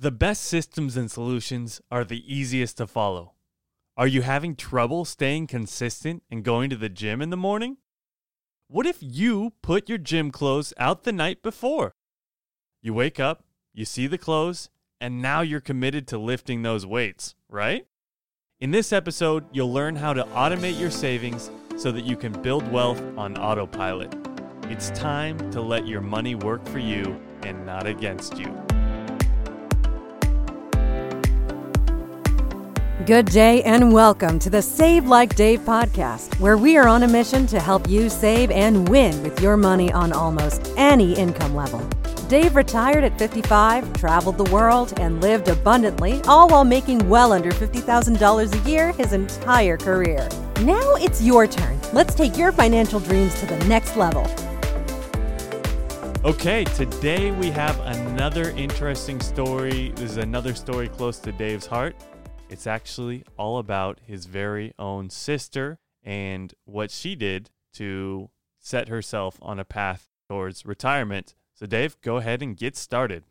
The best systems and solutions are the easiest to follow. Are you having trouble staying consistent and going to the gym in the morning? What if you put your gym clothes out the night before? You wake up, you see the clothes, and now you're committed to lifting those weights, right? In this episode, you'll learn how to automate your savings so that you can build wealth on autopilot. It's time to let your money work for you and not against you. Good day and welcome to the Save Like Dave podcast, where we are on a mission to help you save and win with your money on almost any income level. Dave retired at 55, traveled the world, and lived abundantly, all while making well under $50,000 a year his entire career. Now it's your turn. Let's take your financial dreams to the next level. Okay, today we have another interesting story. This is another story close to Dave's heart. It's actually all about his very own sister and what she did to set herself on a path towards retirement. So, Dave, go ahead and get started.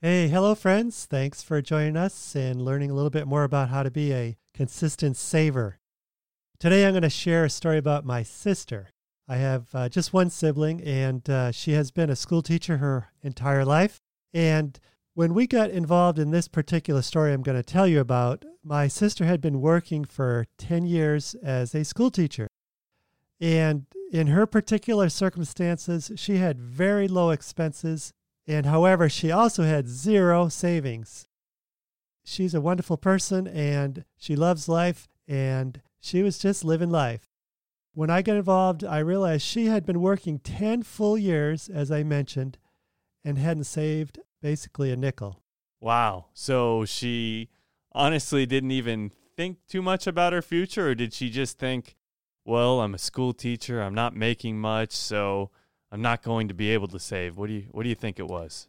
Hey, hello, friends. Thanks for joining us and learning a little bit more about how to be a consistent saver. Today, I'm going to share a story about my sister. I have uh, just one sibling, and uh, she has been a school teacher her entire life. And when we got involved in this particular story I'm going to tell you about, my sister had been working for 10 years as a school teacher. And in her particular circumstances, she had very low expenses. And however, she also had zero savings. She's a wonderful person and she loves life and she was just living life. When I got involved, I realized she had been working 10 full years, as I mentioned, and hadn't saved basically a nickel. Wow. So she honestly didn't even think too much about her future, or did she just think, well, I'm a school teacher, I'm not making much, so I'm not going to be able to save? What do you What do you think it was?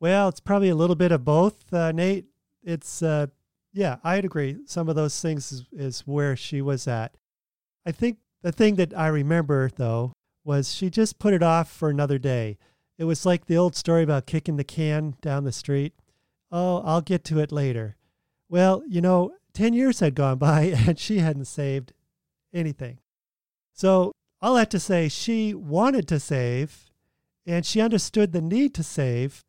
Well, it's probably a little bit of both, uh, Nate. It's uh, yeah, I'd agree. Some of those things is, is where she was at. I think the thing that I remember though was she just put it off for another day. It was like the old story about kicking the can down the street. Oh, I'll get to it later. Well, you know, 10 years had gone by and she hadn't saved anything. So, all that to say, she wanted to save and she understood the need to save,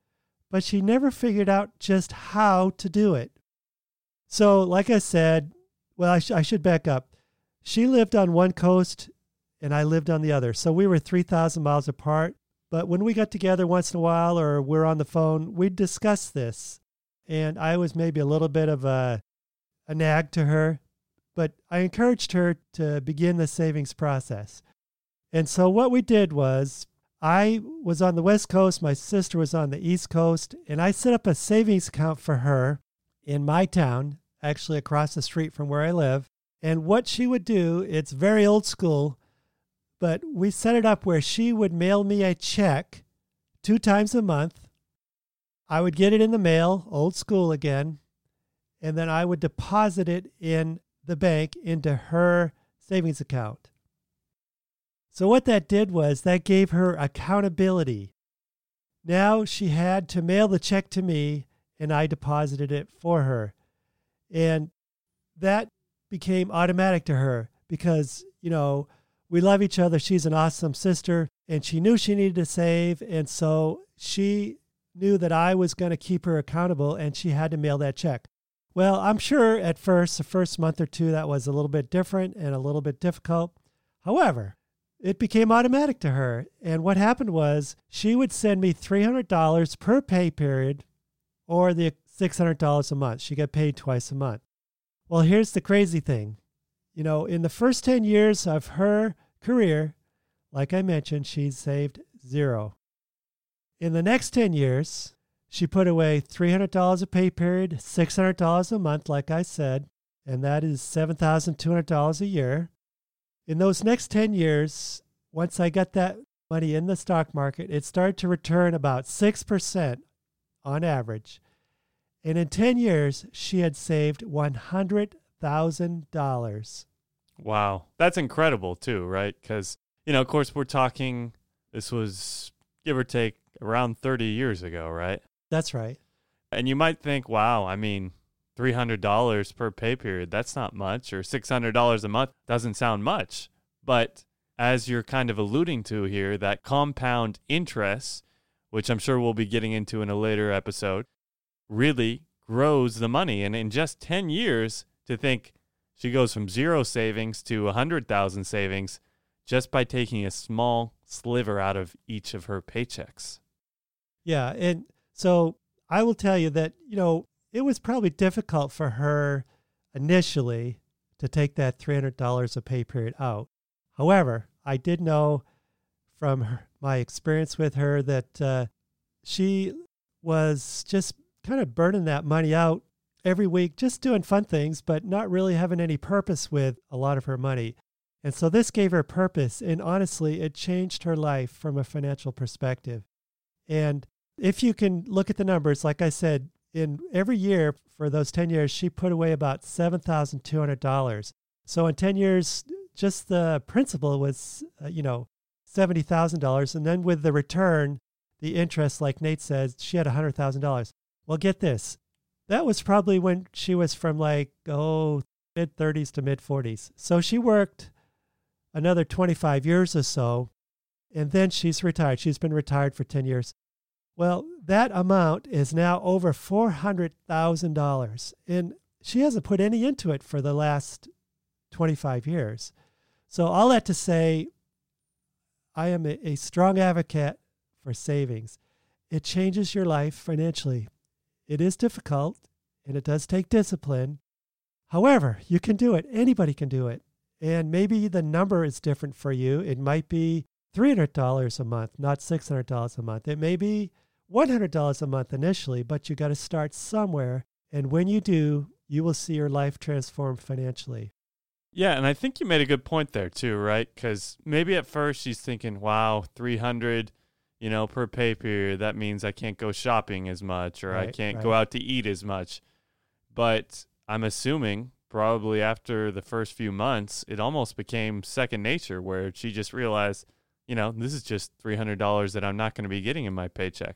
but she never figured out just how to do it. So, like I said, well, I, sh- I should back up. She lived on one coast and I lived on the other. So, we were 3,000 miles apart. But when we got together once in a while or we're on the phone, we'd discuss this. And I was maybe a little bit of a, a nag to her, but I encouraged her to begin the savings process. And so what we did was I was on the West Coast, my sister was on the East Coast, and I set up a savings account for her in my town, actually across the street from where I live. And what she would do, it's very old school but we set it up where she would mail me a check two times a month. I would get it in the mail, old school again, and then I would deposit it in the bank into her savings account. So, what that did was that gave her accountability. Now she had to mail the check to me, and I deposited it for her. And that became automatic to her because, you know, we love each other. She's an awesome sister, and she knew she needed to save. And so she knew that I was going to keep her accountable, and she had to mail that check. Well, I'm sure at first, the first month or two, that was a little bit different and a little bit difficult. However, it became automatic to her. And what happened was she would send me $300 per pay period or the $600 a month. She got paid twice a month. Well, here's the crazy thing you know, in the first 10 years of her career, like I mentioned, she saved zero. In the next 10 years, she put away $300 a pay period, $600 a month, like I said, and that is $7,200 a year. In those next 10 years, once I got that money in the stock market, it started to return about 6% on average. And in 10 years, she had saved $100,000. Wow. That's incredible, too, right? Because, you know, of course, we're talking, this was give or take around 30 years ago, right? That's right. And you might think, wow, I mean, $300 per pay period, that's not much, or $600 a month doesn't sound much. But as you're kind of alluding to here, that compound interest, which I'm sure we'll be getting into in a later episode, really grows the money. And in just 10 years, to think she goes from zero savings to a 100,000 savings just by taking a small sliver out of each of her paychecks. Yeah. And so I will tell you that, you know, it was probably difficult for her initially to take that $300 a pay period out. However, I did know from her, my experience with her that uh, she was just kind of burning that money out every week, just doing fun things, but not really having any purpose with a lot of her money. And so this gave her purpose. And honestly, it changed her life from a financial perspective. And if you can look at the numbers, like I said, in every year for those 10 years, she put away about $7,200. So in 10 years, just the principal was, uh, you know, $70,000. And then with the return, the interest, like Nate says, she had $100,000. Well, get this. That was probably when she was from like, oh, mid 30s to mid 40s. So she worked another 25 years or so, and then she's retired. She's been retired for 10 years. Well, that amount is now over $400,000, and she hasn't put any into it for the last 25 years. So, all that to say, I am a, a strong advocate for savings. It changes your life financially. It is difficult and it does take discipline. However, you can do it. Anybody can do it. And maybe the number is different for you. It might be $300 a month, not $600 a month. It may be $100 a month initially, but you got to start somewhere. And when you do, you will see your life transform financially. Yeah, and I think you made a good point there too, right? Because maybe at first she's thinking, "Wow, three hundred, you know, per pay period. That means I can't go shopping as much, or right, I can't right. go out to eat as much." But I'm assuming probably after the first few months, it almost became second nature, where she just realized, you know, this is just three hundred dollars that I'm not going to be getting in my paycheck.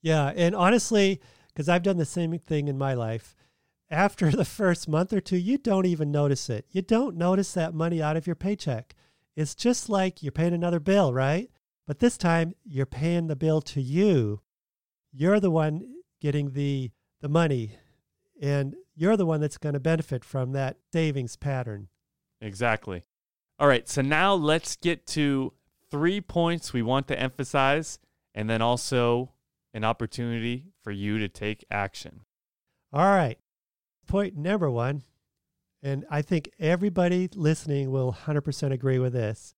Yeah, and honestly, because I've done the same thing in my life, after the first month or two, you don't even notice it. You don't notice that money out of your paycheck. It's just like you're paying another bill, right? But this time you're paying the bill to you. You're the one getting the the money and you're the one that's going to benefit from that savings pattern. Exactly. All right, so now let's get to three points we want to emphasize and then also an opportunity for you to take action. All right. Point number one, and I think everybody listening will 100% agree with this.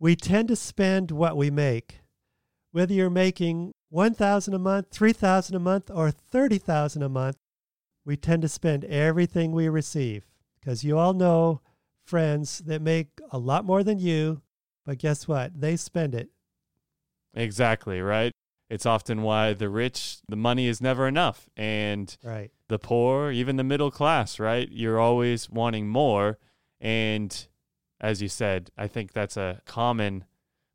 We tend to spend what we make. Whether you're making 1000 a month, 3000 a month, or 30000 a month, we tend to spend everything we receive because you all know friends that make a lot more than you, but guess what? They spend it. Exactly, right? It's often why the rich, the money is never enough. And right. the poor, even the middle class, right? You're always wanting more. And as you said, I think that's a common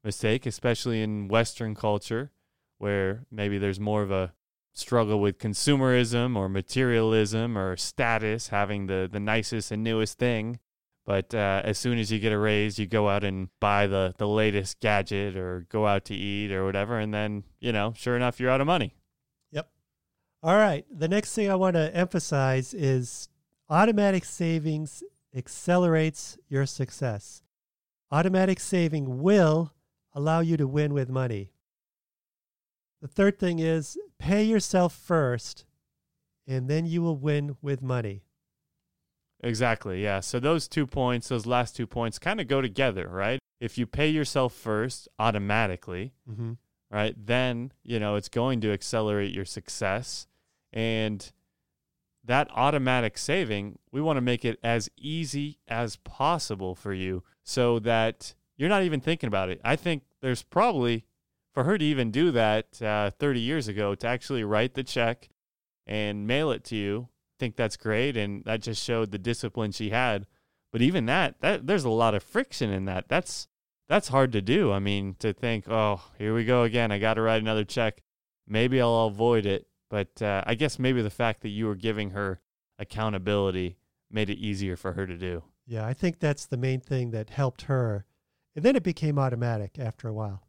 mistake, especially in Western culture, where maybe there's more of a struggle with consumerism or materialism or status, having the, the nicest and newest thing. But uh, as soon as you get a raise, you go out and buy the, the latest gadget or go out to eat or whatever. And then, you know, sure enough, you're out of money. Yep. All right. The next thing I want to emphasize is automatic savings accelerates your success. Automatic saving will allow you to win with money. The third thing is pay yourself first, and then you will win with money. Exactly. Yeah. So those two points, those last two points kind of go together, right? If you pay yourself first automatically, mm-hmm. right, then, you know, it's going to accelerate your success. And that automatic saving, we want to make it as easy as possible for you so that you're not even thinking about it. I think there's probably, for her to even do that uh, 30 years ago, to actually write the check and mail it to you think that's great, and that just showed the discipline she had. But even that, that there's a lot of friction in that. That's that's hard to do. I mean, to think, oh, here we go again. I got to write another check. Maybe I'll avoid it, But uh, I guess maybe the fact that you were giving her accountability made it easier for her to do. Yeah, I think that's the main thing that helped her. And then it became automatic after a while.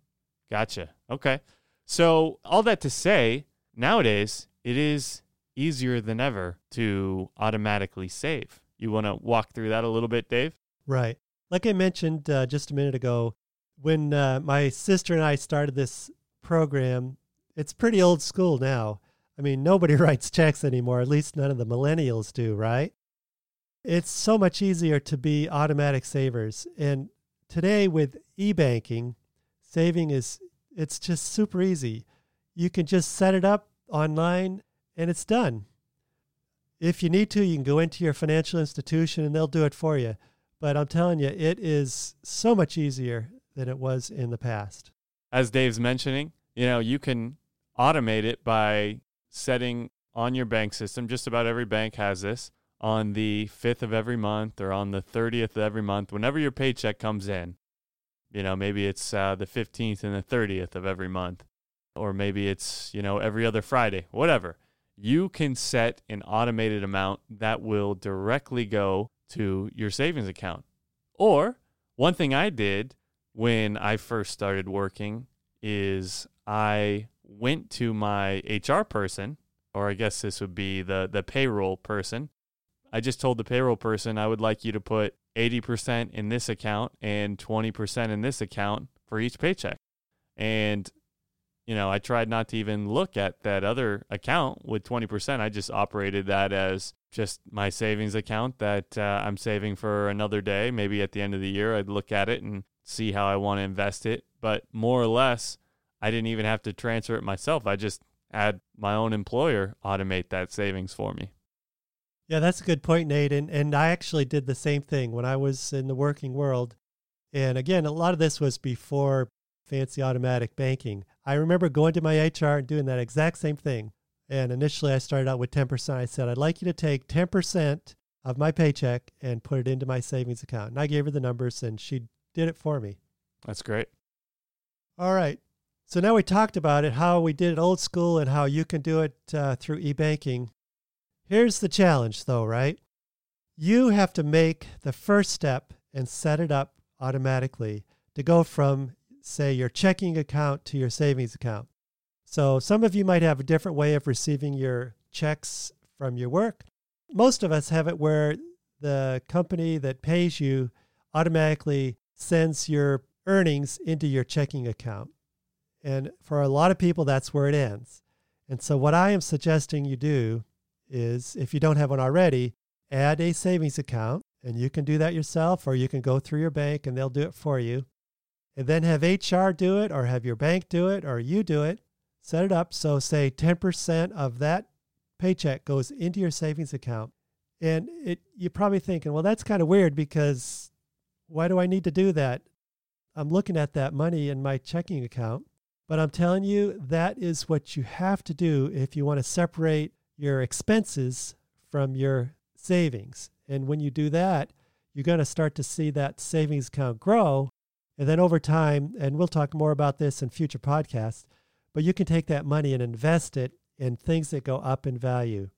Gotcha. Okay. So, all that to say, nowadays it is easier than ever to automatically save. You want to walk through that a little bit, Dave? Right. Like I mentioned uh, just a minute ago, when uh, my sister and I started this program, it's pretty old school now. I mean, nobody writes checks anymore, at least none of the millennials do, right? It's so much easier to be automatic savers. And today with e-banking, saving is it's just super easy. You can just set it up online and it's done. If you need to, you can go into your financial institution and they'll do it for you. But I'm telling you, it is so much easier than it was in the past. As Dave's mentioning, you know, you can automate it by setting on your bank system. Just about every bank has this on the 5th of every month or on the 30th of every month, whenever your paycheck comes in. You know, maybe it's uh, the 15th and the 30th of every month, or maybe it's, you know, every other Friday, whatever. You can set an automated amount that will directly go to your savings account. Or one thing I did when I first started working is I went to my HR person, or I guess this would be the, the payroll person. I just told the payroll person I would like you to put 80% in this account and 20% in this account for each paycheck. And, you know, I tried not to even look at that other account with 20%. I just operated that as just my savings account that uh, I'm saving for another day. Maybe at the end of the year, I'd look at it and see how I want to invest it. But more or less, I didn't even have to transfer it myself. I just had my own employer automate that savings for me. Yeah, that's a good point, Nate. And, and I actually did the same thing when I was in the working world. And again, a lot of this was before fancy automatic banking. I remember going to my HR and doing that exact same thing. And initially, I started out with 10%. I said, I'd like you to take 10% of my paycheck and put it into my savings account. And I gave her the numbers, and she did it for me. That's great. All right. So now we talked about it, how we did it old school and how you can do it uh, through e banking. Here's the challenge, though, right? You have to make the first step and set it up automatically to go from, say, your checking account to your savings account. So some of you might have a different way of receiving your checks from your work. Most of us have it where the company that pays you automatically sends your earnings into your checking account. And for a lot of people, that's where it ends. And so, what I am suggesting you do is if you don't have one already, add a savings account. And you can do that yourself, or you can go through your bank and they'll do it for you. And then have HR do it, or have your bank do it, or you do it. Set it up so, say, 10% of that paycheck goes into your savings account. And it, you're probably thinking, well, that's kind of weird because why do I need to do that? I'm looking at that money in my checking account. But I'm telling you, that is what you have to do if you want to separate your expenses from your savings. And when you do that, you're going to start to see that savings account grow. And then over time, and we'll talk more about this in future podcasts, but you can take that money and invest it in things that go up in value.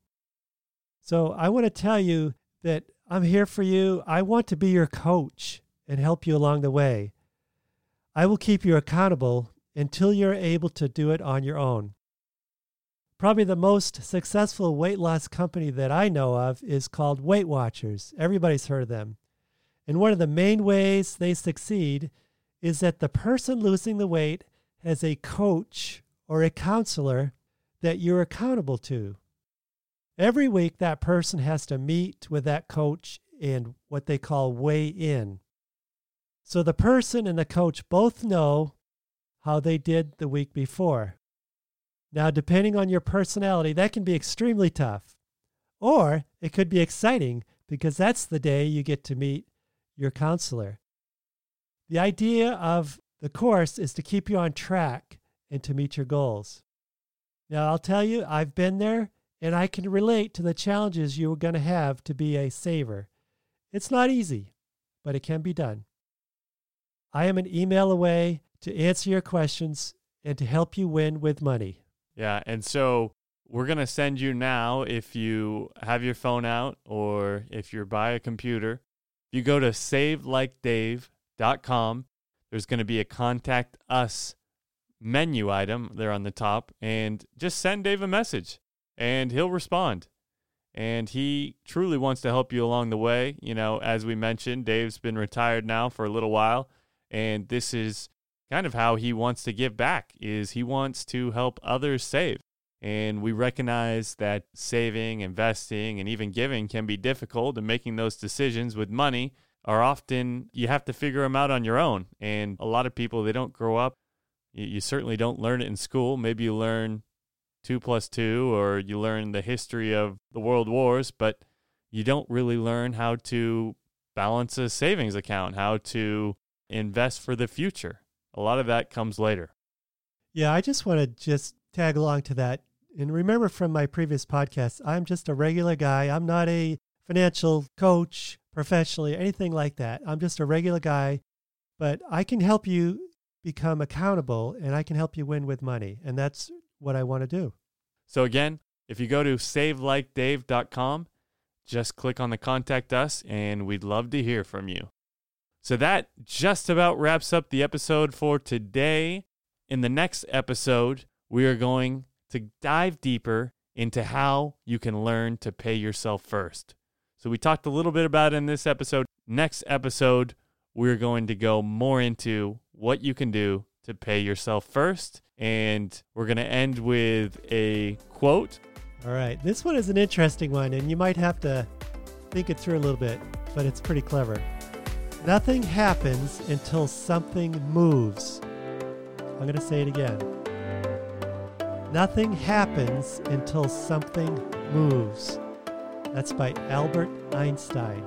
So I want to tell you that I'm here for you. I want to be your coach and help you along the way. I will keep you accountable until you're able to do it on your own. Probably the most successful weight loss company that I know of is called Weight Watchers. Everybody's heard of them. And one of the main ways they succeed is that the person losing the weight has a coach or a counselor that you're accountable to. Every week, that person has to meet with that coach and what they call weigh in. So the person and the coach both know how they did the week before. Now, depending on your personality, that can be extremely tough. Or it could be exciting because that's the day you get to meet your counselor. The idea of the course is to keep you on track and to meet your goals. Now, I'll tell you, I've been there and I can relate to the challenges you are going to have to be a saver. It's not easy, but it can be done. I am an email away to answer your questions and to help you win with money. Yeah. And so we're going to send you now, if you have your phone out or if you're by a computer, if you go to savelikeDave.com, there's going to be a contact us menu item there on the top, and just send Dave a message and he'll respond. And he truly wants to help you along the way. You know, as we mentioned, Dave's been retired now for a little while, and this is kind of how he wants to give back is he wants to help others save. And we recognize that saving, investing, and even giving can be difficult, and making those decisions with money are often, you have to figure them out on your own. And a lot of people, they don't grow up. You, certainly don't learn it in school. Maybe you learn two plus two, or you learn the history of the world wars, but you don't really learn how to balance a savings account, how to invest for the future. A lot of that comes later. Yeah, I just want to just tag along to that. And remember from my previous podcast, I'm just a regular guy. I'm not a financial coach professionally, anything like that. I'm just a regular guy, but I can help you become accountable and I can help you win with money. And that's what I want to do. So, again, if you go to savelikedave.com, just click on the contact us and we'd love to hear from you. So, that just about wraps up the episode for today. In the next episode, we are going to dive deeper into how you can learn to pay yourself first. So, we talked a little bit about in this episode. Next episode, we're going to go more into what you can do to pay yourself first. And we're going to end with a quote. All right. This one is an interesting one, and you might have to think it through a little bit, but it's pretty clever. Nothing happens until something moves. I'm going to say it again. Nothing happens until something moves. That's by Albert Einstein.